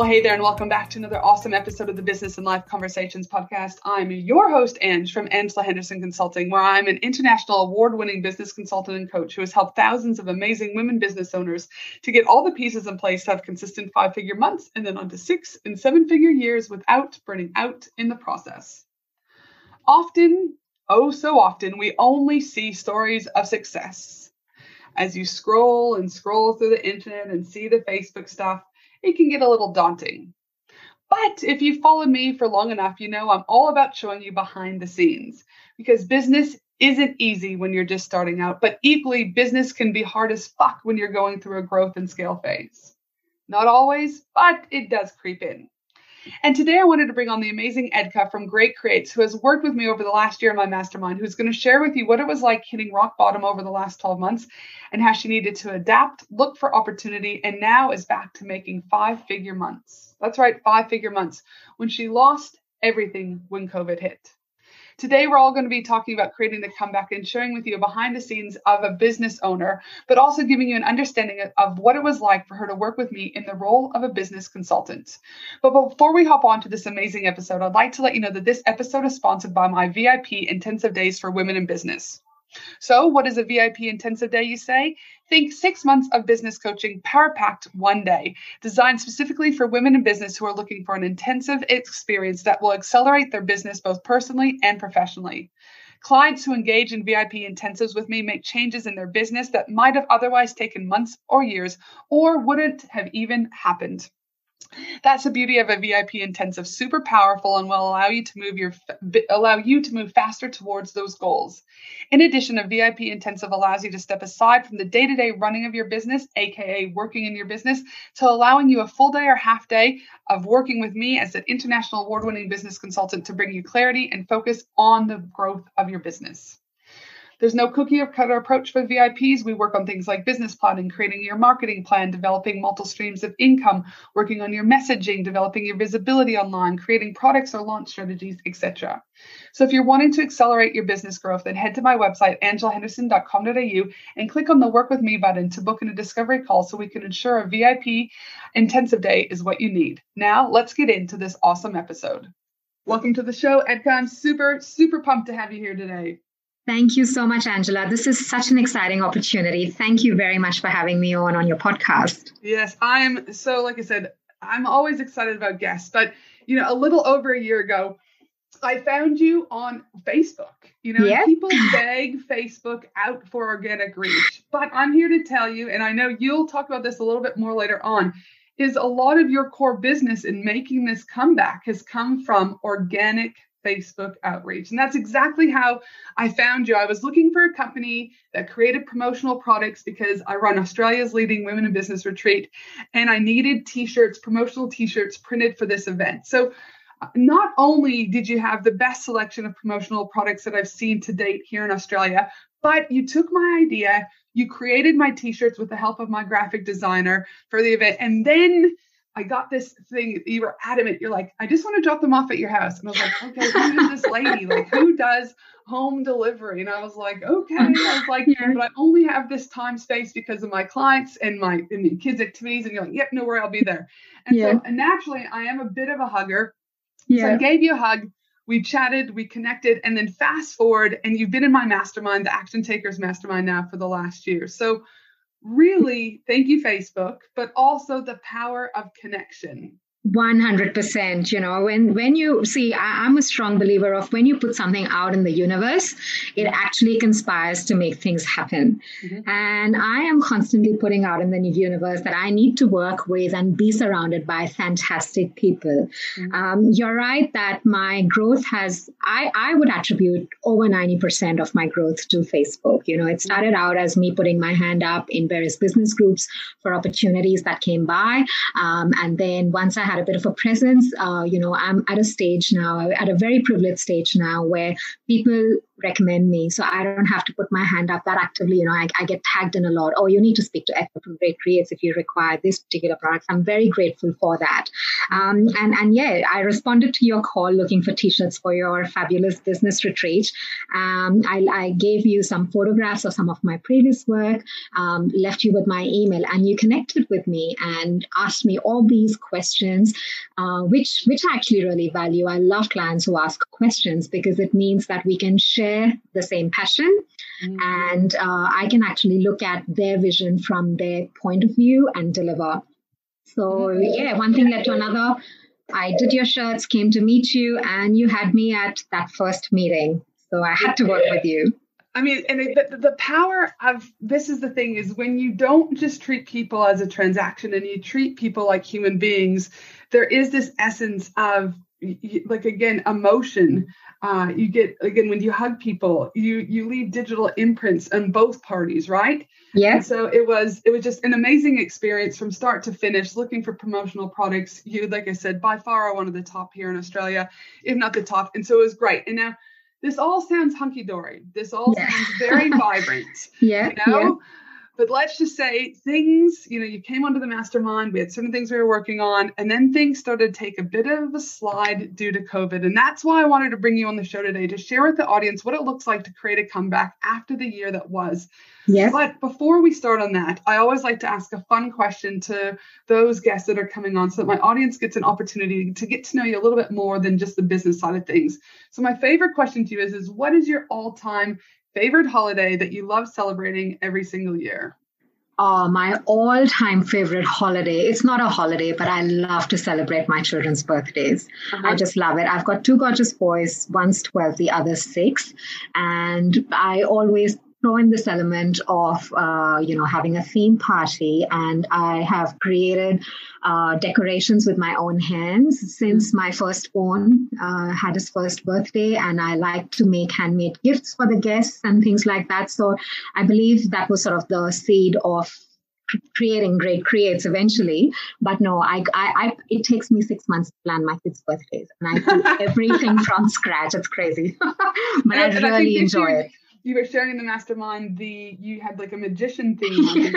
Well, hey there, and welcome back to another awesome episode of the Business and Life Conversations podcast. I'm your host, Ange, from Angela Henderson Consulting, where I'm an international award winning business consultant and coach who has helped thousands of amazing women business owners to get all the pieces in place to have consistent five figure months and then on to six and seven figure years without burning out in the process. Often, oh so often, we only see stories of success. As you scroll and scroll through the internet and see the Facebook stuff, it can get a little daunting. But if you follow me for long enough, you know I'm all about showing you behind the scenes because business isn't easy when you're just starting out, but equally, business can be hard as fuck when you're going through a growth and scale phase. Not always, but it does creep in. And today I wanted to bring on the amazing Ekta from Great Creates, who has worked with me over the last year in my mastermind, who's going to share with you what it was like hitting rock bottom over the last 12 months and how she needed to adapt, look for opportunity, and now is back to making five figure months. That's right, five figure months when she lost everything when COVID hit. Today, we're all going to be talking about creating the comeback and sharing with you behind the scenes of a business owner, but also giving you an understanding of what it was like for her to work with me in the role of a business consultant. But before we hop on to this amazing episode, I'd like to let you know that this episode is sponsored by my VIP intensive days for women in business. So, what is a VIP intensive day, you say? Think six months of business coaching, power packed one day, designed specifically for women in business who are looking for an intensive experience that will accelerate their business both personally and professionally. Clients who engage in VIP intensives with me make changes in their business that might have otherwise taken months or years or wouldn't have even happened. That's the beauty of a VIP intensive, super powerful and will allow you to move your allow you to move faster towards those goals. In addition, a VIP intensive allows you to step aside from the day-to-day running of your business, aka working in your business, to allowing you a full day or half day of working with me as an international award-winning business consultant to bring you clarity and focus on the growth of your business. There's no cookie cutter approach for VIPs. We work on things like business planning, creating your marketing plan, developing multiple streams of income, working on your messaging, developing your visibility online, creating products or launch strategies, etc. So if you're wanting to accelerate your business growth, then head to my website, angelahenderson.com.au, and click on the Work With Me button to book in a discovery call so we can ensure a VIP intensive day is what you need. Now, let's get into this awesome episode. Welcome to the show, Ekta. I'm super, super pumped to have you here today. Thank you so much, Angela. This is such an exciting opportunity. Thank you very much for having me on on your podcast. Yes, I'm so like I said, I'm always excited about guests, but you know, a little over a year ago, I found you on Facebook. You know, yep. people beg Facebook out for organic reach, but I'm here to tell you, and I know you'll talk about this a little bit more later on, is a lot of your core business in making this comeback has come from organic Facebook outreach. And that's exactly how I found you. I was looking for a company that created promotional products because I run Australia's leading women in business retreat and I needed t shirts, promotional t shirts printed for this event. So uh, not only did you have the best selection of promotional products that I've seen to date here in Australia, but you took my idea, you created my t shirts with the help of my graphic designer for the event, and then I got this thing. You were adamant. You're like, I just want to drop them off at your house. And I was like, okay, who is this lady? Like, who does home delivery? And I was like, okay. I was like, yeah. but I only have this time space because of my clients and my, and the kids' activities. And you're like, yep, no worry, I'll be there. And yeah. so, and naturally, I am a bit of a hugger. Yeah. So I gave you a hug. We chatted, we connected, and then fast forward, and you've been in my mastermind, the Action Takers Mastermind, now for the last year. So really thank you facebook but also the power of connection 100% you know when when you see I, am a strong believer of when you put something out in the universe it actually conspires to make things happen. Mm-hmm. and i am constantly putting out in the new universe that i need to work with and be surrounded by fantastic people. Mm-hmm. um, you're right that my growth has i i would attribute over 90% of my growth to facebook. You know it started out as me putting my hand up in various business groups for opportunities that came by. Um, and then once i had a bit of a presence. Uh, you know, I'm at a stage now, at a very privileged stage now, where people recommend me. So I don't have to put my hand up that actively. You know, I, I get tagged in a lot. Oh, you need to speak to Ekta from Great Creates if you require this particular product. I'm very grateful for that. Um, and, and yeah, I responded to your call looking for t-shirts for your fabulous business retreat. Um, I, I, gave you some photographs of some of my previous work, um, left you with my email, and you connected with me and asked me all these questions, uh, which, which I actually really value. I love clients who ask questions because it means that we can share share the same passion mm-hmm. and uh, i can actually look at their vision from their point of view and deliver so mm-hmm. yeah one thing led to another i did your shirts came to meet you and you had me at that first meeting so i had to work with you I mean, and the, the power of this is the thing is when you don't just treat people as a transaction and you treat people like human beings, there is this essence of like again emotion uh, you get again when you hug people you you leave digital imprints on both parties right? Yeah. And so it was it was just an amazing experience from start to finish looking for promotional products. You like i said by far are one of the top here in australia if not the top. And so it was great. And now this all sounds hunky-dory. This all yeah. sounds very vibrant yeah you know? yeah but let's just say things, you know, you came onto the mastermind, we had certain things we were working on, and then things started to take a bit of a slide due to COVID. And that's why I wanted to bring you on the show today to share with the audience what it looks like to create a comeback after the year that was. Yes. But before we start on that, I always like to ask a fun question to those guests that are coming on so that my audience gets an opportunity to get to know you a little bit more than just the business side of things. So my favorite question to you is, is what is your all-time favorite holiday that you love celebrating every single year? Oh, my all time favorite holiday. It's not a holiday, but I love to celebrate my children's birthdays. Uh-huh. I just love it. I've got two gorgeous boys, one's 12, the other's six. And I always throw in this element of uh, you know having a theme party and i have created uh, decorations with my own hands since mm-hmm. my firstborn uh, had his first birthday and i like to make handmade gifts for the guests and things like that. So i believe that was sort of the seed of creating great creates eventually. But no I, I, I it takes me six months to plan my kids birthdays and i do everything from scratch. It's crazy. But i really I enjoy it you were sharing in the mastermind the you had like a magician theme.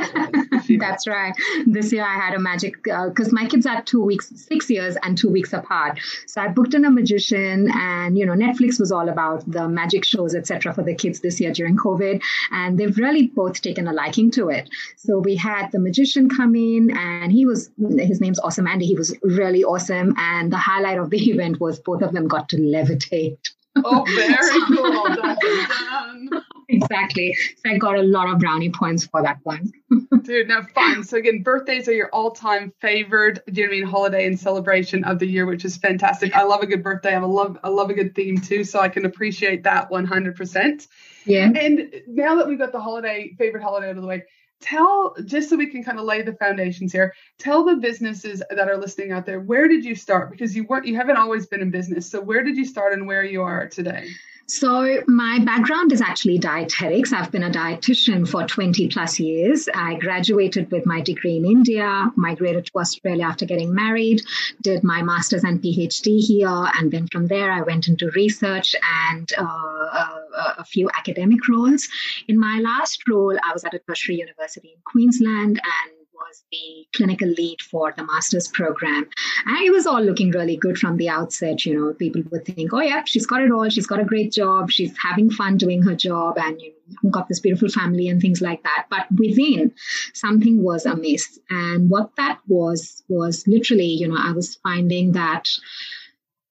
That's right. This year I had a magic because uh, my kids are two weeks, six years, and two weeks apart. So I booked in a magician, and you know Netflix was all about the magic shows, etc., for the kids this year during COVID, and they've really both taken a liking to it. So we had the magician come in, and he was his name's Awesome Andy. He was really awesome, and the highlight of the event was both of them got to levitate. Oh, very cool. Done, Exactly. So I got a lot of brownie points for that one. Dude, now fun. So again, birthdays are your all-time favorite, do you know what I mean, holiday and celebration of the year, which is fantastic. I love a good birthday. I love I love a good theme too, so I can appreciate that 100%. Yeah. And now that we've got the holiday favorite holiday out of the way, tell just so we can kind of lay the foundations here tell the businesses that are listening out there where did you start? Because you weren't you haven't always been in business so where did you start and where you are today so, my background is actually dietetics. I've been a dietitian for 20 plus years. I graduated with my degree in India, migrated to Australia after getting married, did my master's and PhD here, and then from there I went into research and uh, a, a few academic roles. In my last role, I was at a tertiary university in Queensland and was the clinical lead for the master's program. And it was all looking really good from the outset. You know, people would think, oh, yeah, she's got it all. She's got a great job. She's having fun doing her job and, you know, got this beautiful family and things like that. But within, something was amiss. And what that was, was literally, you know, I was finding that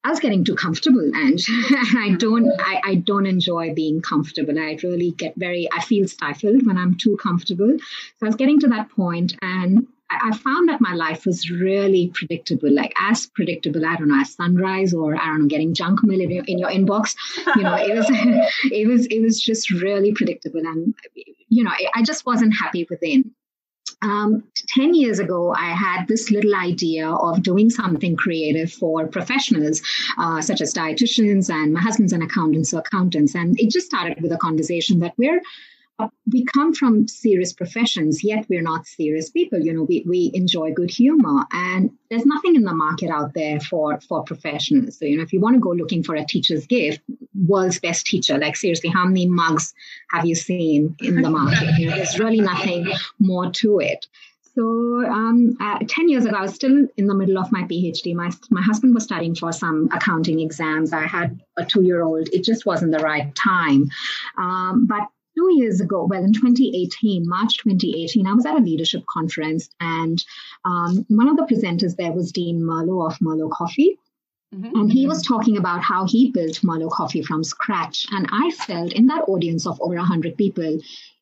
I was getting too comfortable, and I don't, I, I don't enjoy being comfortable. I really get very, I feel stifled when I'm too comfortable. So I was getting to that point, and I found that my life was really predictable, like as predictable, I don't know, as sunrise or I don't know, getting junk mail in your, in your inbox. You know, it was, it was, it was just really predictable. And, you know, I just wasn't happy within. Um, 10 years ago, I had this little idea of doing something creative for professionals, uh, such as dietitians, and my husband's an accountant, so accountants. And it just started with a conversation that we're we come from serious professions, yet we're not serious people. You know, we, we enjoy good humor, and there's nothing in the market out there for for professionals. So, you know, if you want to go looking for a teacher's gift, world's best teacher, like seriously, how many mugs have you seen in the market? You know, there's really nothing more to it. So, um, uh, 10 years ago, I was still in the middle of my PhD. My, my husband was studying for some accounting exams. I had a two year old. It just wasn't the right time. Um, but two years ago, well, in 2018, March 2018, I was at a leadership conference, and um, one of the presenters there was Dean Merlo of Merlo Coffee. Mm-hmm. And he was talking about how he built Merlo Coffee from scratch. And I felt in that audience of over 100 people,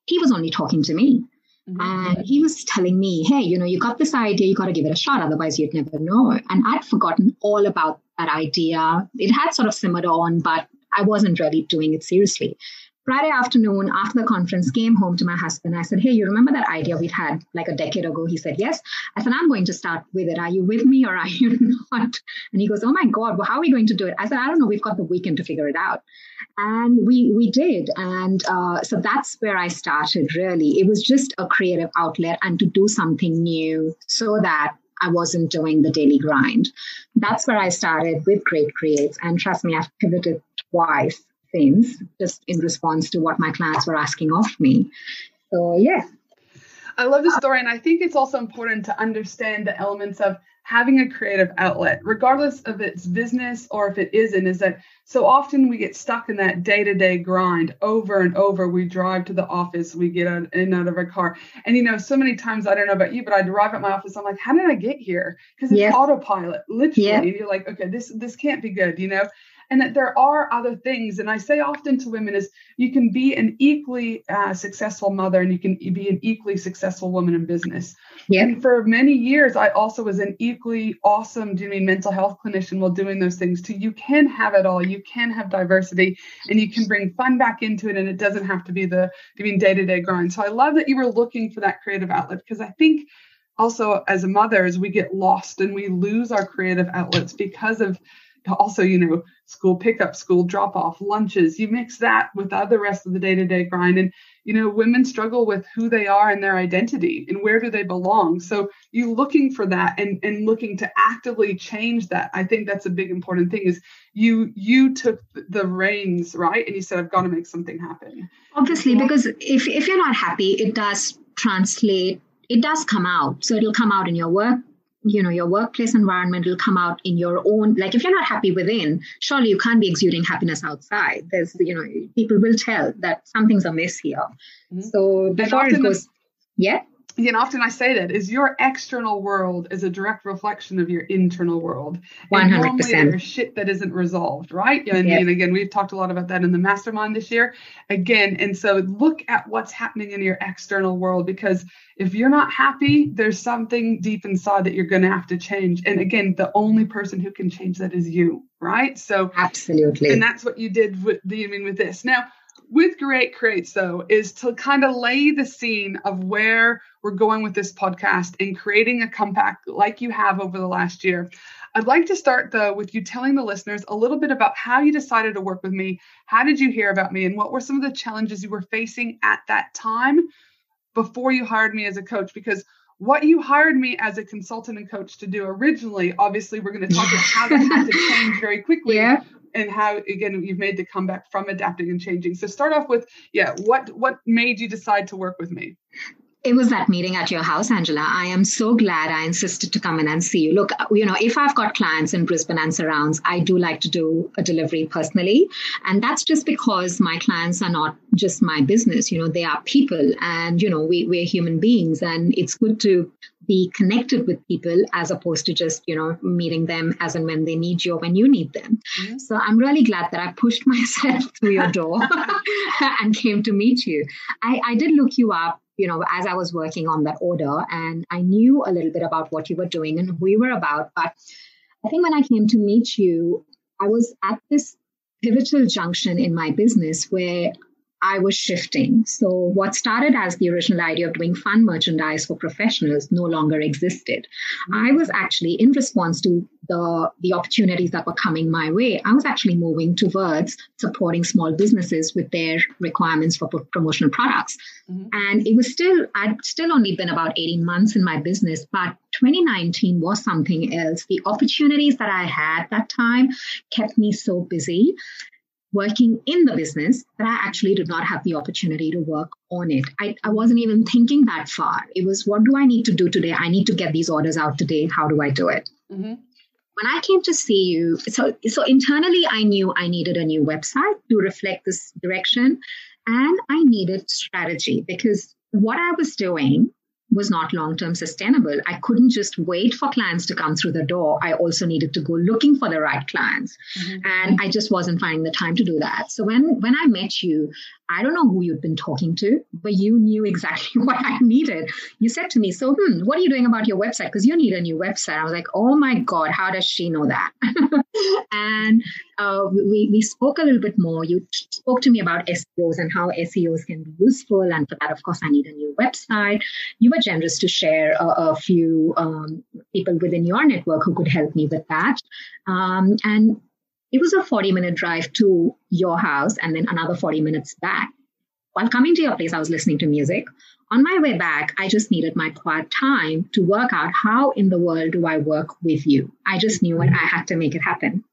he was only talking to me. Mm-hmm. And he was telling me, hey, you know, you got this idea, you got to give it a shot, otherwise you'd never know. And I'd forgotten all about that idea. It had sort of simmered on, but I wasn't really doing it seriously. Friday afternoon after the conference, came home to my husband. I said, Hey, you remember that idea we'd had like a decade ago? He said, Yes. I said, I'm going to start with it. Are you with me or are you not? And he goes, Oh my God, well, how are we going to do it? I said, I don't know. We've got the weekend to figure it out. And we we did. And uh, so that's where I started really. It was just a creative outlet and to do something new so that I wasn't doing the daily grind. That's where I started with Great Creates. And trust me, I've pivoted twice things just in response to what my clients were asking of me. So, yeah. I love the story. And I think it's also important to understand the elements of having a creative outlet, regardless of its business or if it isn't, is that so often we get stuck in that day to day grind over and over. We drive to the office, we get out, in and out of our car. And, you know, so many times, I don't know about you, but I arrive at my office, I'm like, how did I get here? Because it's yeah. autopilot, literally. Yeah. You're like, okay, this, this can't be good, you know? And that there are other things. And I say often to women is you can be an equally uh, successful mother and you can be an equally successful woman in business. Yeah. And for many years, I also was an equally awesome, doing mental health clinician while doing those things too. You can have it all. You can have diversity and you can bring fun back into it. And it doesn't have to be the, do mean day to day grind. So I love that you were looking for that creative outlet because I think also as a mother, as we get lost and we lose our creative outlets because of also, you know, school pickup, school drop off, lunches. You mix that with the other rest of the day to day grind. And, you know, women struggle with who they are and their identity and where do they belong. So you looking for that and, and looking to actively change that. I think that's a big important thing is you you took the reins, right? And you said, I've got to make something happen. Obviously, because if, if you're not happy, it does translate it does come out. So it'll come out in your work you know your workplace environment will come out in your own like if you're not happy within surely you can't be exuding happiness outside. There's you know people will tell that something's amiss here mm-hmm. so before it goes the, yeah and often I say that is your external world is a direct reflection of your internal world. One hundred percent. There's shit that isn't resolved, right? And, yep. and again, we've talked a lot about that in the mastermind this year. Again, and so look at what's happening in your external world because if you're not happy, there's something deep inside that you're going to have to change. And again, the only person who can change that is you, right? So absolutely, and that's what you did with the I mean with this now with Great Creates, though, is to kind of lay the scene of where we're going with this podcast and creating a comeback like you have over the last year. I'd like to start, though, with you telling the listeners a little bit about how you decided to work with me. How did you hear about me? And what were some of the challenges you were facing at that time before you hired me as a coach? Because what you hired me as a consultant and coach to do originally, obviously, we're going to talk about how that had to change very quickly. Yeah and how again you've made the comeback from adapting and changing so start off with yeah what what made you decide to work with me it was that meeting at your house, Angela. I am so glad I insisted to come in and see you. Look, you know, if I've got clients in Brisbane and surrounds, I do like to do a delivery personally. And that's just because my clients are not just my business, you know, they are people and, you know, we, we're human beings and it's good to be connected with people as opposed to just, you know, meeting them as and when they need you or when you need them. Mm-hmm. So I'm really glad that I pushed myself through your door and came to meet you. I, I did look you up you know, as I was working on that order, and I knew a little bit about what you were doing and who you were about. But I think when I came to meet you, I was at this pivotal junction in my business where I was shifting. So, what started as the original idea of doing fun merchandise for professionals no longer existed. I was actually, in response to the, the opportunities that were coming my way, I was actually moving towards supporting small businesses with their requirements for promotional products. Mm-hmm. And it was still, I'd still only been about 18 months in my business, but 2019 was something else. The opportunities that I had that time kept me so busy working in the business that I actually did not have the opportunity to work on it. I, I wasn't even thinking that far. It was, what do I need to do today? I need to get these orders out today. How do I do it? Mm-hmm. When I came to see you, so, so internally, I knew I needed a new website to reflect this direction. And I needed strategy because what I was doing was not long term sustainable. I couldn't just wait for clients to come through the door. I also needed to go looking for the right clients. Mm-hmm. And I just wasn't finding the time to do that. So when when I met you, I don't know who you'd been talking to, but you knew exactly what I needed. You said to me, So, hmm, what are you doing about your website? Because you need a new website. I was like, Oh my God, how does she know that? and uh, we, we spoke a little bit more. You spoke to me about SEOs and how SEOs can be useful. And for that, of course, I need a new website. You were generous to share a, a few um, people within your network who could help me with that. Um, and it was a 40 minute drive to your house and then another 40 minutes back. While coming to your place, I was listening to music. On my way back, I just needed my quiet time to work out how in the world do I work with you. I just knew it. I had to make it happen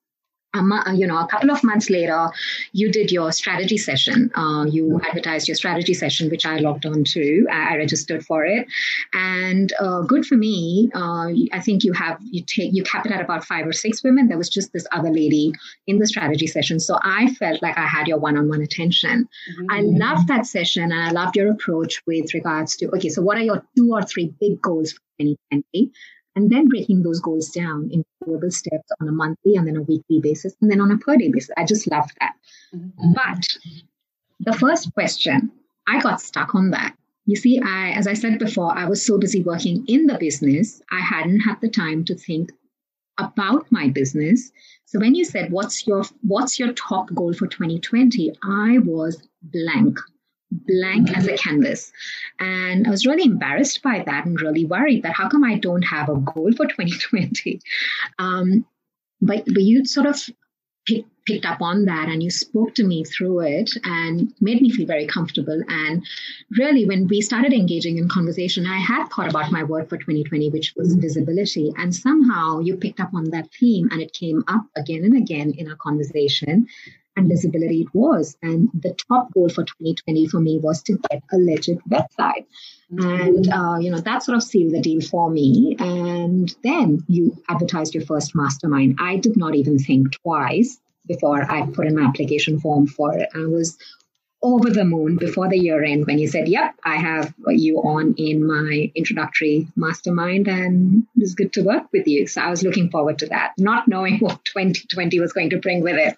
a, you know, a couple of months later, you did your strategy session. Uh, you advertised your strategy session, which I logged on to. I, registered for it, and uh, good for me. Uh, I think you have you take you capped it at about five or six women. There was just this other lady in the strategy session, so I felt like I had your one-on-one attention. Mm-hmm. I loved that session, and I loved your approach with regards to okay, so what are your two or three big goals for 2020? And then breaking those goals down in doable steps on a monthly and then a weekly basis and then on a per day basis. I just love that. Mm-hmm. But the first question, I got stuck on that. You see, I, as I said before, I was so busy working in the business, I hadn't had the time to think about my business. So when you said, "What's your What's your top goal for 2020?" I was blank blank as a canvas. And I was really embarrassed by that and really worried that how come I don't have a goal for 2020? Um, but, but you sort of pick, picked up on that and you spoke to me through it and made me feel very comfortable. And really, when we started engaging in conversation, I had thought about my word for 2020, which was visibility. And somehow you picked up on that theme and it came up again and again in our conversation and visibility it was. And the top goal for 2020 for me was to get a legit website. And, uh, you know, that sort of sealed the deal for me. And then you advertised your first mastermind. I did not even think twice before I put in my application form for it. I was over the moon before the year end when you said, Yep, I have you on in my introductory mastermind and it's good to work with you. So I was looking forward to that, not knowing what 2020 was going to bring with it.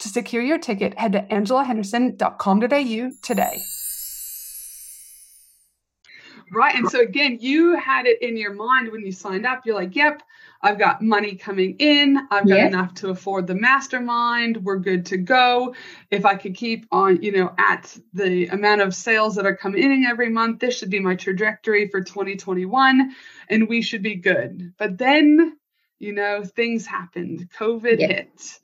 To secure your ticket, head to angelahenderson.com.au today. Right. And so again, you had it in your mind when you signed up. You're like, yep, I've got money coming in. I've got yep. enough to afford the mastermind. We're good to go. If I could keep on, you know, at the amount of sales that are coming in every month, this should be my trajectory for 2021 and we should be good. But then, you know, things happened. COVID hit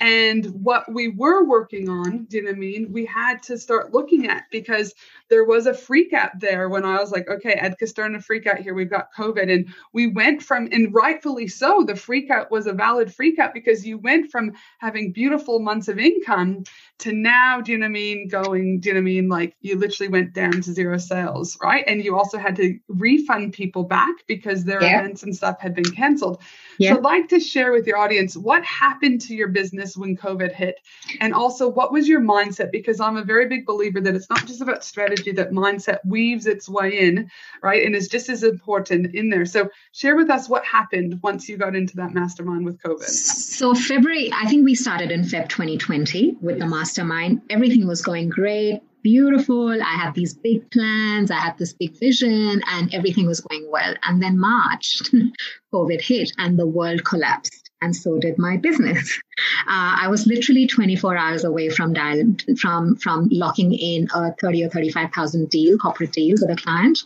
and what we were working on, do you know what I mean? We had to start looking at because there was a freak out there when I was like, okay, Ekta's starting to freak out here. We've got COVID. And we went from, and rightfully so, the freak out was a valid freak out because you went from having beautiful months of income to now, do you know what I mean? Going, do you know what I mean? Like you literally went down to zero sales, right? And you also had to refund people back because their yeah. events and stuff had been canceled. Yeah. So I'd like to share with your audience what happened to your business when COVID hit. And also what was your mindset? Because I'm a very big believer that it's not just about strategy, that mindset weaves its way in, right? And is just as important in there. So share with us what happened once you got into that mastermind with COVID. So February, I think we started in Feb 2020 with the mastermind. Everything was going great beautiful. I had these big plans, I had this big vision, and everything was going well. And then March, COVID hit and the world collapsed. And so did my business. Uh, I was literally 24 hours away from dial, from from locking in a 30 or 35,000 deal, corporate deal with a client,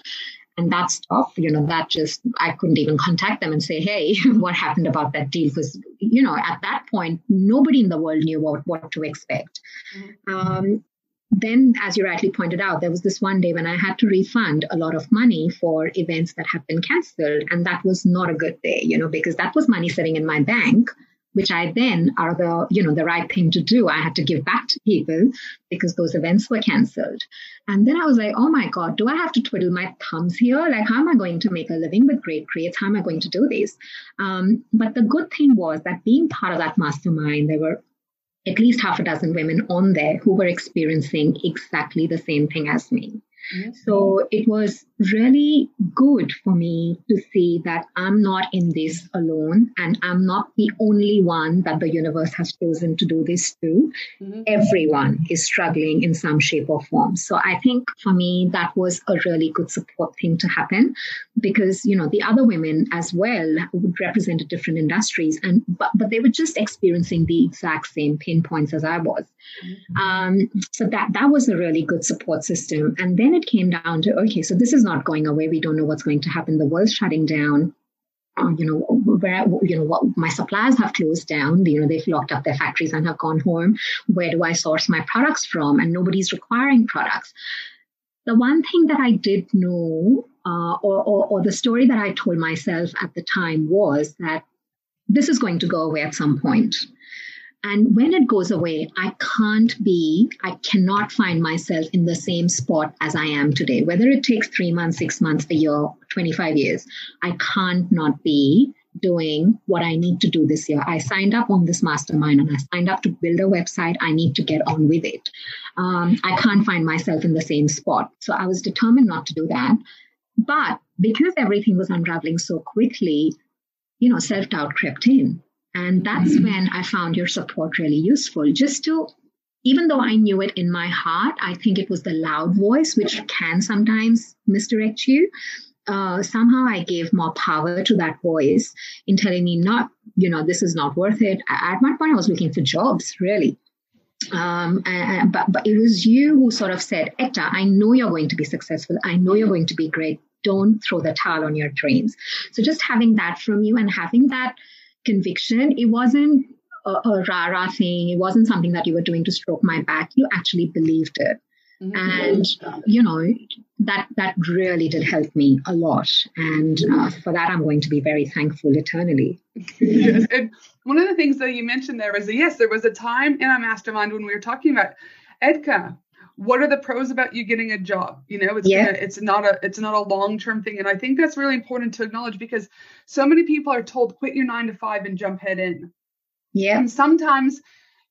and that stopped. You know, that just I couldn't even contact them and say, "Hey, what happened about that deal?" Because you know, at that point, nobody in the world knew what what to expect. Mm-hmm. Um, then, as you rightly pointed out, there was this one day when I had to refund a lot of money for events that have been canceled. And that was not a good day, you know, because that was money sitting in my bank, which I then are the, you know, the right thing to do. I had to give back to people because those events were canceled. And then I was like, oh my God, do I have to twiddle my thumbs here? Like, how am I going to make a living with Great Creates? How am I going to do this? Um, but the good thing was that being part of that mastermind, there were at least half a dozen women on there who were experiencing exactly the same thing as me. Mm-hmm. So it was really good for me to see that I'm not in this alone and I'm not the only one that the universe has chosen to do this to. Mm-hmm. Everyone is struggling in some shape or form. So I think for me, that was a really good support thing to happen because, you know, the other women as well would represent different industries and, but, but they were just experiencing the exact same pain points as I was. Mm-hmm. Um, so that, that was a really good support system. And then it came down to, okay, so this is not going away. We don't know what's going to happen. The world's shutting down. Uh, you know, where you know what my suppliers have closed down. You know, they've locked up their factories and have gone home. Where do I source my products from? And nobody's requiring products. The one thing that I did know, uh, or, or, or the story that I told myself at the time was that this is going to go away at some point. And when it goes away, I can't be, I cannot find myself in the same spot as I am today. Whether it takes three months, six months, a year, 25 years, I can't not be doing what I need to do this year. I signed up on this mastermind and I signed up to build a website. I need to get on with it. Um, I can't find myself in the same spot. So I was determined not to do that. But because everything was unraveling so quickly, you know, self doubt crept in. And that's when I found your support really useful. Just to, even though I knew it in my heart, I think it was the loud voice, which can sometimes misdirect you. Uh, somehow I gave more power to that voice in telling me, not, you know, this is not worth it. At one point, I was looking for jobs, really. Um, and, but, but it was you who sort of said, Ekta, I know you're going to be successful. I know you're going to be great. Don't throw the towel on your dreams. So just having that from you and having that conviction. It wasn't a, a rah-rah thing. It wasn't something that you were doing to stroke my back. You actually believed it. Mm-hmm. And you know that that really did help me a lot, and uh, for that I'm going to be very thankful eternally. yes, and one of the things that you mentioned there was yes, there was a time in our mastermind when we were talking about Ekta what are the pros about you getting a job? You know it's yeah. gonna, it's not a it's not a long term thing. And i think that's really important to acknowledge because so many people are told quit your 9 to 5 and jump head in. Yeah. And sometimes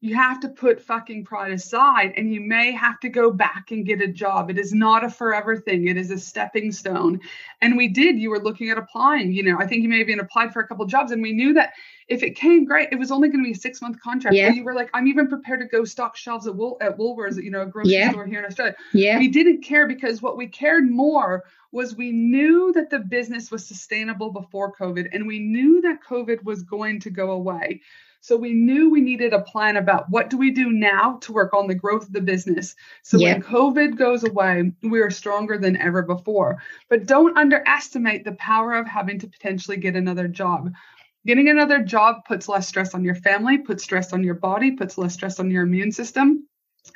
you have to put fucking pride aside and you may have to go back and get a job. It is not a forever thing. It is a stepping stone. And we did, you were looking at applying, you know, I think you may have even applied for a couple jobs and we knew that if it came great, it was only going to be a six month contract. Yeah. And you were like, I'm even prepared to go stock shelves at, Wool- at Woolworths, you know, a grocery yeah. store here in Australia. Yeah. We didn't care because what we cared more was we knew that the business was sustainable before COVID and we knew that COVID was going to go away. So we knew we needed a plan about what do we do now to work on the growth of the business. So yep. when COVID goes away, we are stronger than ever before. But don't underestimate the power of having to potentially get another job. Getting another job puts less stress on your family, puts stress on your body, puts less stress on your immune system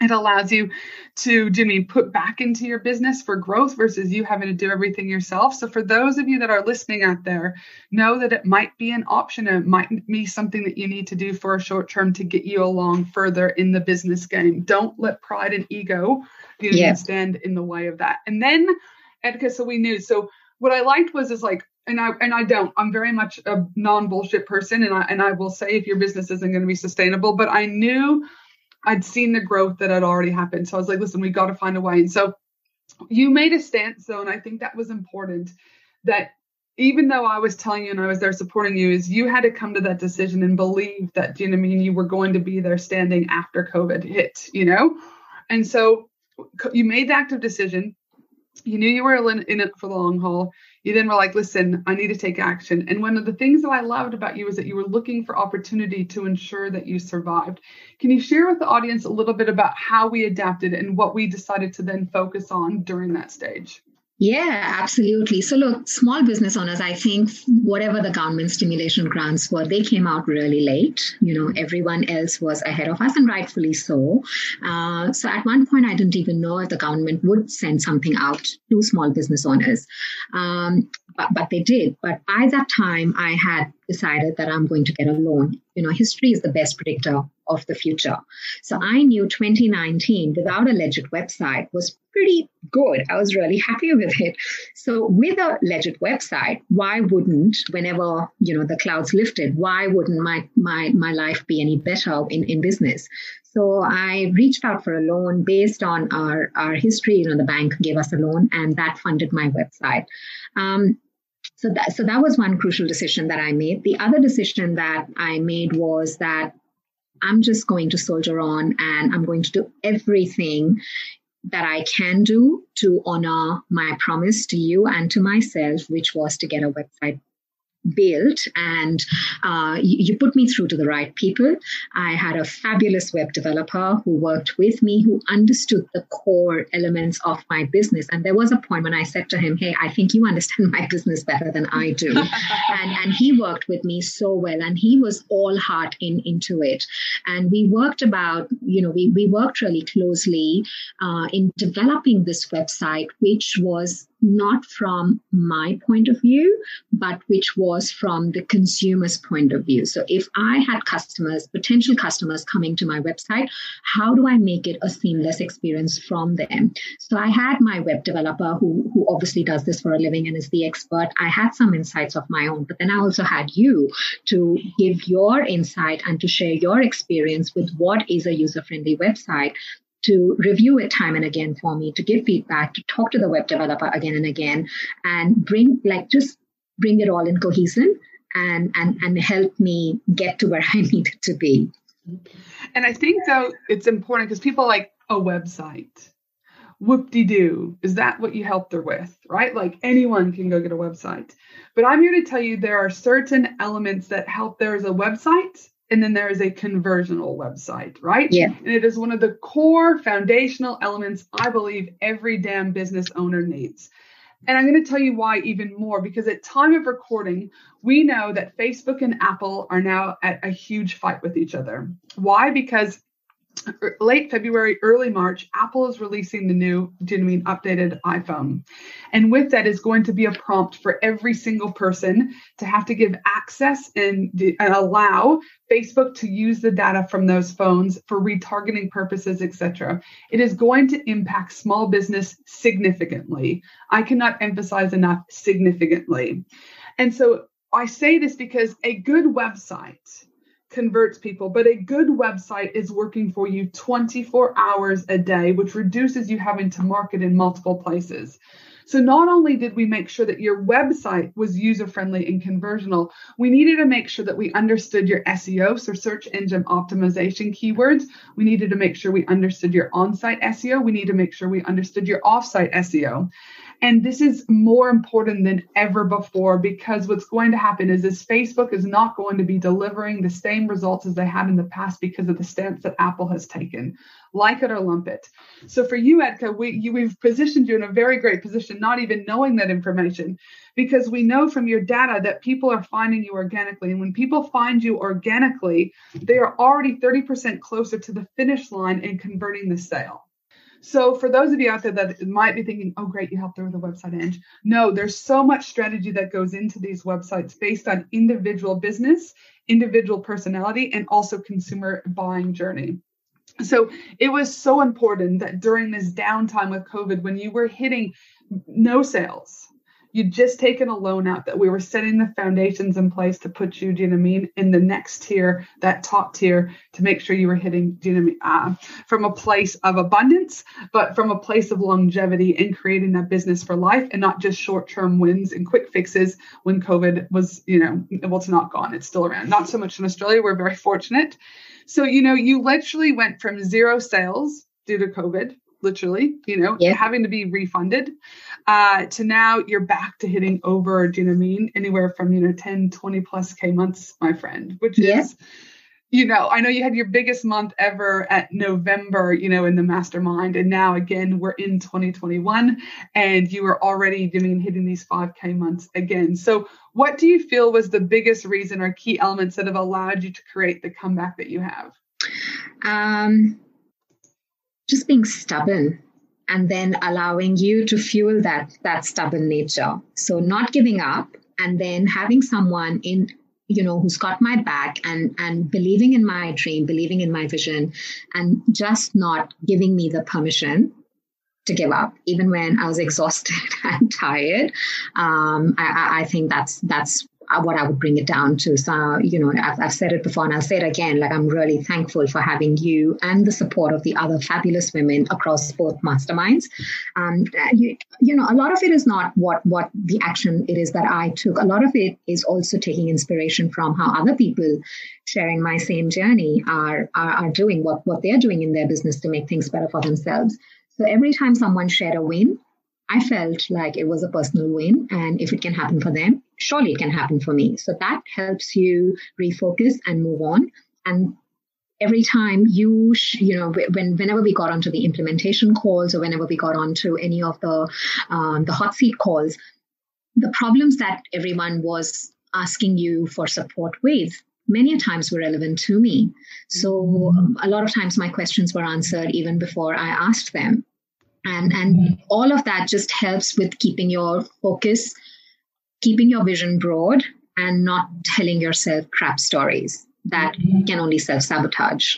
it allows you to do jimmy put back into your business for growth versus you having to do everything yourself so for those of you that are listening out there know that it might be an option and it might be something that you need to do for a short term to get you along further in the business game don't let pride and ego you know, yeah. stand in the way of that and then Ekta, so we knew so what i liked was is like and I and I don't. I'm very much a non bullshit person, and I and I will say if your business isn't going to be sustainable. But I knew I'd seen the growth that had already happened. So I was like, listen, we got to find a way. And so you made a stance though, and I think that was important that even though I was telling you and I was there supporting you, is you had to come to that decision and believe that, do you know I mean, you were going to be there standing after COVID hit, you know? And so you made the active decision. You knew you were in it for the long haul you then were like, listen, I need to take action. And one of the things that I loved about you is that you were looking for opportunity to ensure that you survived. Can you share with the audience a little bit about how we adapted and what we decided to then focus on during that stage? Yeah, absolutely. So, look, small business owners, I think whatever the government stimulation grants were, they came out really late. You know, everyone else was ahead of us, and rightfully so. Uh, so, at one point, I didn't even know if the government would send something out to small business owners. Um, but, but they did. But by that time, I had decided that I'm going to get a loan. You know, history is the best predictor of the future. So I knew 2019 without a legit website was pretty good. I was really happy with it. So with a legit website, why wouldn't, whenever you know the clouds lifted, why wouldn't my my my life be any better in, in business? So I reached out for a loan based on our, our history. You know, the bank gave us a loan and that funded my website. Um, so that, so that was one crucial decision that I made. The other decision that I made was that I'm just going to soldier on and I'm going to do everything that I can do to honor my promise to you and to myself, which was to get a website built and uh, you, you, put me through to the right people. I had a fabulous web developer who worked with me, who understood the core elements of my business. And there was a point when I said to him, Hey, I think you understand my business better than I do. and, and he worked with me so well and he was all heart in into it. And we worked about, you know, we, we worked really closely uh, in developing this website, which was not from my point of view, but which was from the consumer's point of view. So if I had customers, potential customers coming to my website, how do I make it a seamless experience from them? So I had my web developer who, who obviously does this for a living and is the expert. I had some insights of my own, but then I also had you to give your insight and to share your experience with what is a user friendly website to review it time and again for me, to give feedback, to talk to the web developer again and again, and bring like just bring it all in cohesion and and and help me get to where I needed to be. And I think though it's important because people like a website. Whoop de doo. Is that what you helped her with? Right? Like anyone can go get a website. But I'm here to tell you there are certain elements that help. There's a website and then there is a conversional website, right? Yeah. And it is one of the core foundational elements I believe every damn business owner needs. And I'm going to tell you why even more because at time of recording, we know that Facebook and Apple are now at a huge fight with each other. Why? Because late February, early March, Apple is releasing the new, genuine updated iPhone. And with that is going to be a prompt for every single person to have to give access and, and allow Facebook to use the data from those phones for retargeting purposes, etc. It is going to impact small business significantly. I cannot emphasize enough significantly. And so I say this because a good website converts people, but a good website is working for you 24 hours a day, which reduces you having to market in multiple places. So not only did we make sure that your website was user friendly and conversional, we needed to make sure that we understood your SEO, so search engine optimization keywords. We needed to make sure we understood your on-site SEO. We need to make sure we understood your off-site SEO. And this is more important than ever before because what's going to happen is this Facebook is not going to be delivering the same results as they had in the past because of the stance that Apple has taken. Like it or lump it. So for you, Ekta, we, you, we've positioned you in a very great position, not even knowing that information, because we know from your data that people are finding you organically. And when people find you organically, they are already 30% closer to the finish line in converting the sale. So for those of you out there that might be thinking, oh, great, you helped her with a website, Ange. No, there's so much strategy that goes into these websites based on individual business, individual personality, and also consumer buying journey. So it was so important that during this downtime with COVID, when you were hitting no sales, you'd just taken a loan out that we were setting the foundations in place to put you, do you know what I mean, in the next tier, that top tier, to make sure you were hitting, do you know I mean, uh, from a place of abundance, but from a place of longevity and creating that business for life and not just short term wins and quick fixes when COVID was, you know, well, it's not gone, it's still around. Not so much in Australia, we're very fortunate. So, you know, you literally went from zero sales due to COVID literally, you know, yeah. having to be refunded, uh, to now you're back to hitting over, do you know what I mean? Anywhere from, you know, 10, 20 plus K months, my friend, which yeah. is, you know, I know you had your biggest month ever at November, you know, in the mastermind. And now again, we're in 2021 and you are already doing hitting these 5K months again. So what do you feel was the biggest reason or key elements that have allowed you to create the comeback that you have? Um, just being stubborn and then allowing you to fuel that that stubborn nature. So not giving up and then having someone in you know who's got my back and and believing in my dream believing in my vision and just not giving me the permission to give up. Even when i was exhausted and tired um, I, I think that's that's what I would bring it down to. So, you know, I've, I've, said it before and I'll say it again. Like, I'm really thankful for having you and the support of the other fabulous women across both masterminds. Um, you, you know, a lot of it is not what what the action it is that I took. A lot of it is also taking inspiration from how other people sharing my same journey are are, are doing what what they're doing in their business to make things better for themselves. So every time someone shared a win, I felt like it was a personal win. And if it can happen for them, surely it can happen for me. So that helps you refocus and move on. And every time you, you know, when whenever we got onto the implementation calls or whenever we got onto any of the um, the hot seat calls, the problems that everyone was asking you for support with many times were relevant to me. So um, a lot of times my questions were answered even before I asked them and and all of that just helps with keeping your focus keeping your vision broad and not telling yourself crap stories that can only self-sabotage.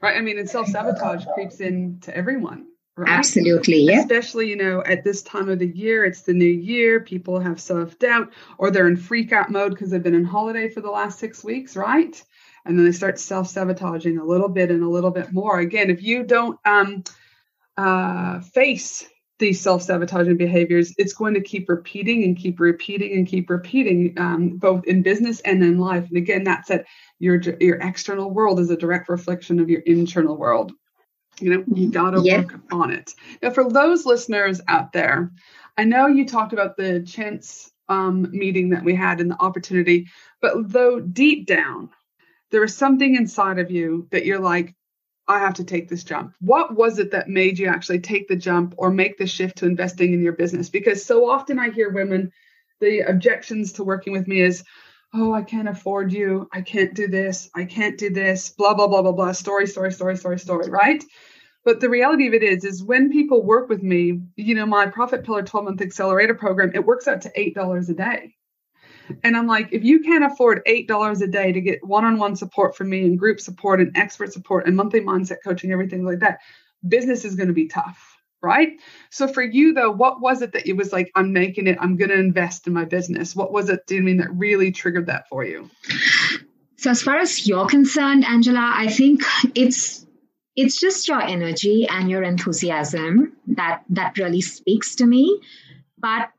Right i mean and self-sabotage creeps into everyone right? absolutely yeah. Especially you know at this time of the year it's the new year people have self-doubt or they're in freak out mode because they've been in holiday for the last six weeks right? And then they start self-sabotaging a little bit and a little bit more. Again if you don't um uh, face these self-sabotaging behaviors it's going to keep repeating and keep repeating and keep repeating um, both in business and in life. And again that's that your your external world is a direct reflection of your internal world. You know you got to yep. work on it. Now for those listeners out there i know you talked about the chance um, meeting that we had and the opportunity but though deep down there is something inside of you that you're like I have to take this jump. What was it that made you actually take the jump or make the shift to investing in your business? Because so often I hear women, the objections to working with me is, oh, I can't afford you. I can't do this. I can't do this. Blah, blah, blah, blah, blah. Story, story, story, story, story, right? But the reality of it is, is when people work with me, you know, my Profit Pillar 12 month accelerator program, it works out to $8 a day. And I'm like, if you can't afford $8 a day to get one on one support from me and group support and expert support and monthly mindset coaching, everything like that, business is going to be tough. Right. So for you though, what was it that it was like, I'm making it, I'm going to invest in my business? What was it, do you mean that really triggered that for you? So as far as you're concerned, Angela, I think it's it's just your energy and your enthusiasm that that really speaks to me. But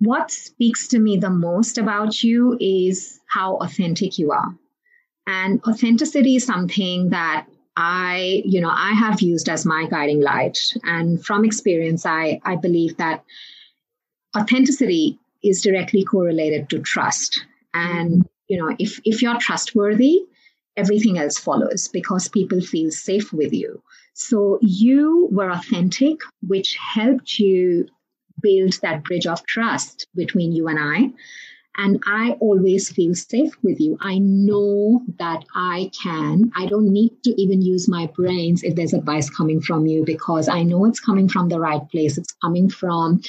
what speaks to me the most about you is how authentic you are. And authenticity is something that I, you know, I have used as my guiding light. And from experience, I, I believe that authenticity is directly correlated to trust. And, you know, if, if you're trustworthy, everything else follows because people feel safe with you. So you were authentic, which helped you build that bridge of trust between you and I. And I always feel safe with you. I know that I can. I don't need to even use my brains if there's advice coming from you because I know it's coming from the right place. It's coming from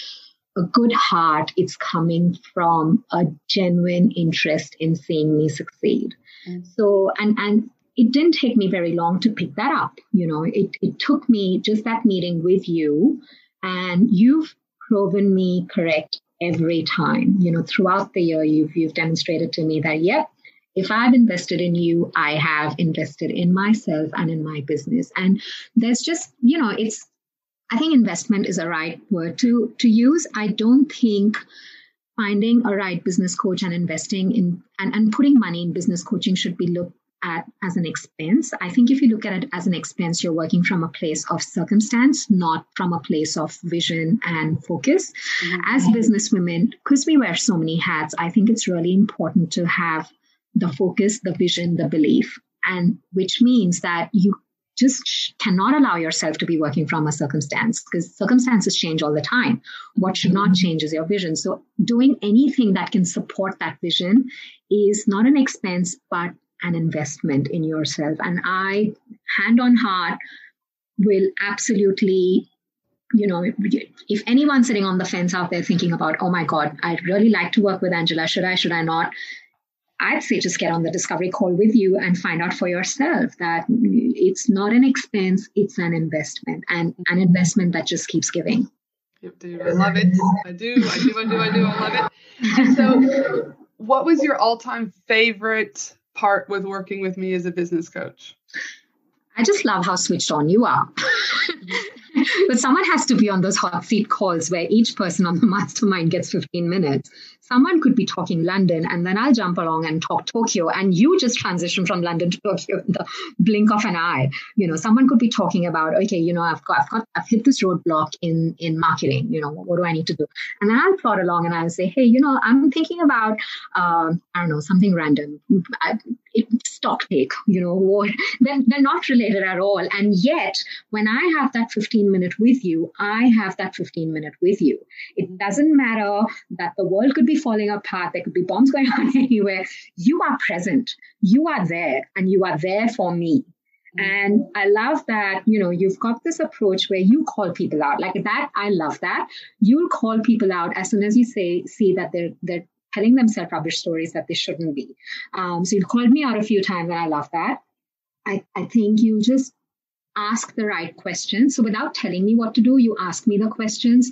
a good heart. It's coming from a genuine interest in seeing me succeed. Mm. So, and, and it didn't take me very long to pick that up. You know, it, it took me just that meeting with you and you've proven me correct every time. You know, throughout the year, you've you've demonstrated to me that yep, if I've invested in you, I have invested in myself and in my business. And there's just, you know, it's I think investment is a right word to to use. I don't think finding a right business coach and investing in and, and putting money in business coaching should be looked at as an expense. I think if you look at it as an expense, you're working from a place of circumstance, not from a place of vision and focus. Mm-hmm. As businesswomen, because we wear so many hats, I think it's really important to have the focus, the vision, the belief, and which means that you just cannot allow yourself to be working from a circumstance because circumstances change all the time. What should not mm-hmm. change is your vision. So, doing anything that can support that vision is not an expense, but an investment in yourself. And I, hand on heart, will absolutely you know, if anyone's sitting on the fence out there thinking about, oh my God, I'd really like to work with Angela, should I, should I not? I'd say just get on the discovery call with you and find out for yourself that it's not an expense, it's an investment and an investment that just keeps giving. Yep, I love it. I do, I do, I do, I do, I love it. And so, what was your all time favorite part with working with me as a business coach? I just love how switched on you are. but someone has to be on those hot seat calls where each person on the mastermind gets 15 minutes. Someone could be talking London and then I'll jump along and talk Tokyo and you just transition from London to Tokyo in the blink of an eye. You know, someone could be talking about, okay, you know, I've got, I've got, I've hit this roadblock in, in marketing, you know, what, do I need to do? And then I'll plot along and I'll say, hey, you know, I'm thinking about, uh, I don't know, something random. I, stock take, you know, they're, they're not related at all. And yet, when I have that 15 minute with you, I have that 15 minute with you. It doesn't matter that the world could be falling apart, there could be bombs going on anywhere. You are present, you are there, and you are there for me. And I love that, you know, you've got this approach where you call people out. Like that, I love that. You'll call people out as soon as you say, see that they're they're telling themselves rubbish stories that they shouldn't be. Um, so you called me out a few times, and I love that. I, I think you just ask the right questions. So without telling me what to do, you ask me the questions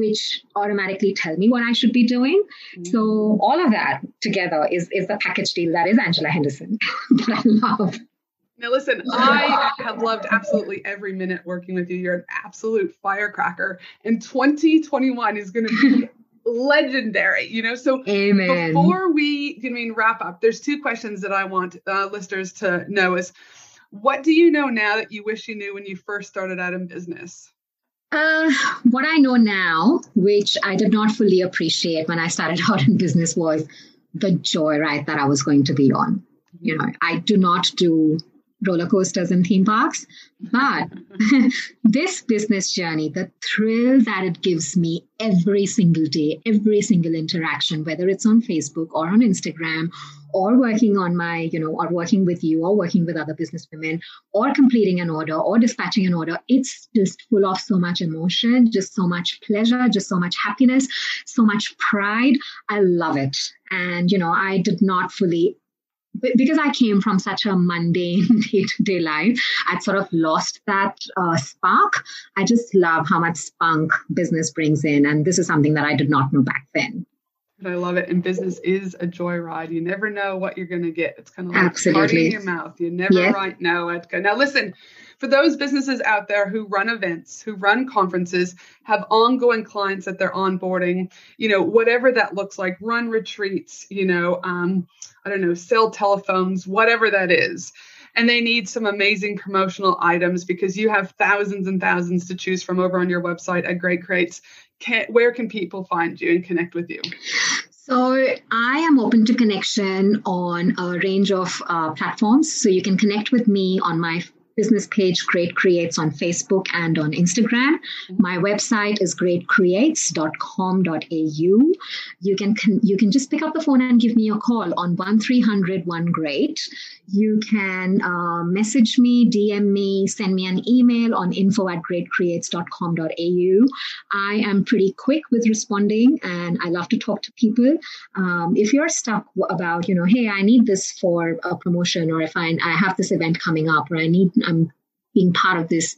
which automatically tell me what I should be doing. Mm-hmm. So all of that together is is the package deal that is Angela Henderson that I love. Now listen, I have loved absolutely every minute working with you. You're an absolute firecracker. And 2021 is going to be legendary, you know. So Amen. before we, I mean, wrap up, there's two questions that I want uh, listeners to know: is what do you know now that you wish you knew when you first started out in business? Uh, what I know now, which I did not fully appreciate when I started out in business, was the joy joyride that I was going to be on. You know, I do not do roller coasters and theme parks. But this business journey, the thrill that it gives me every single day, every single interaction, whether it's on Facebook or on Instagram or working on my, you know, or working with you or working with other business women or completing an order or dispatching an order, it's just full of so much emotion, just so much pleasure, just so much happiness, so much pride. I love it. And, you know, I did not fully because I came from such a mundane day to day life, I'd sort of lost that uh, spark. I just love how much spunk business brings in. And this is something that I did not know back then. I love it. And business is a joyride. You never know what you're going to get. It's kind of like Absolutely. in your mouth. You never yeah. right know. Now, listen, for those businesses out there who run events, who run conferences, have ongoing clients that they're onboarding, you know, whatever that looks like, run retreats, you know, um, I don't know, sell telephones, whatever that is. And they need some amazing promotional items because you have thousands and thousands to choose from over on your website at Great Creates can, where can people find you and connect with you? So I am open to connection on a range of uh, platforms. So you can connect with me on my business page Great Creates on Facebook and on Instagram. My website is greatcreates.com.au. You can you can just pick up the phone and give me a call on 1300 one great. You can uh, message me, DM me, send me an email on info at greatcreates.com.au. I am pretty quick with responding and I love to talk to people. Um, if you're stuck about, you know, hey, I need this for a promotion or if I, I have this event coming up or I need, I'm being part of this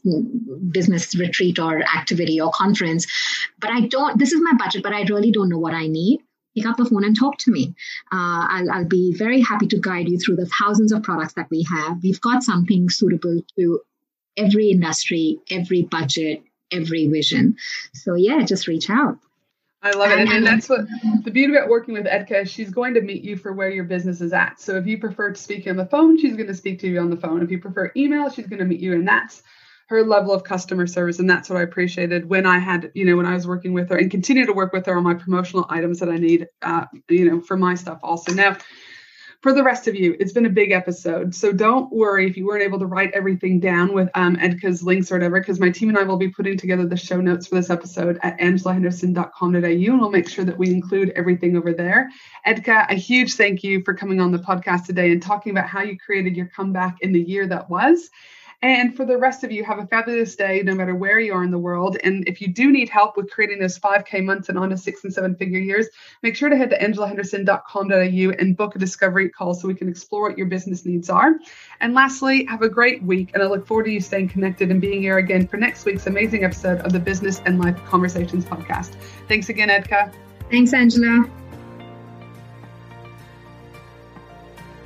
business retreat or activity or conference, but I don't, this is my budget, but I really don't know what I need pick up the phone and talk to me. Uh, I'll, I'll, be very happy to guide you through the thousands of products that we have. We've got something suitable to every industry, every budget, every vision. So, yeah, just reach out. I love it. And, that's what the beauty about working with Ekta, is she's going to meet you for where your business is at. So if you prefer to speak on the phone, she's going to speak to you on the phone. If you prefer email, she's going to meet you. And that's her level of customer service and that's what i appreciated when i had you know when i was working with her and continue to work with her on my promotional items that i need uh, you know for my stuff also now for the rest of you it's been a big episode. So don't worry if you weren't able to write everything down with um, Ekta's links or whatever because my team and i will be putting together the show notes for this episode at angelahenderson.com.au and we'll make sure that we include everything over there. Ekta a huge thank you for coming on the podcast today and talking about how you created your comeback in the year that was and for the rest of you, have a fabulous day, no matter where you are in the world. And if you do need help with creating those 5K months and on to six and seven figure years, make sure to head to angelahenderson.com.au and book a discovery call so we can explore what your business needs are. And lastly, have a great week. And I look forward to you staying connected and being here again for next week's amazing episode of the Business and Life Conversations podcast. Thanks again, Ekta. Thanks, Angela.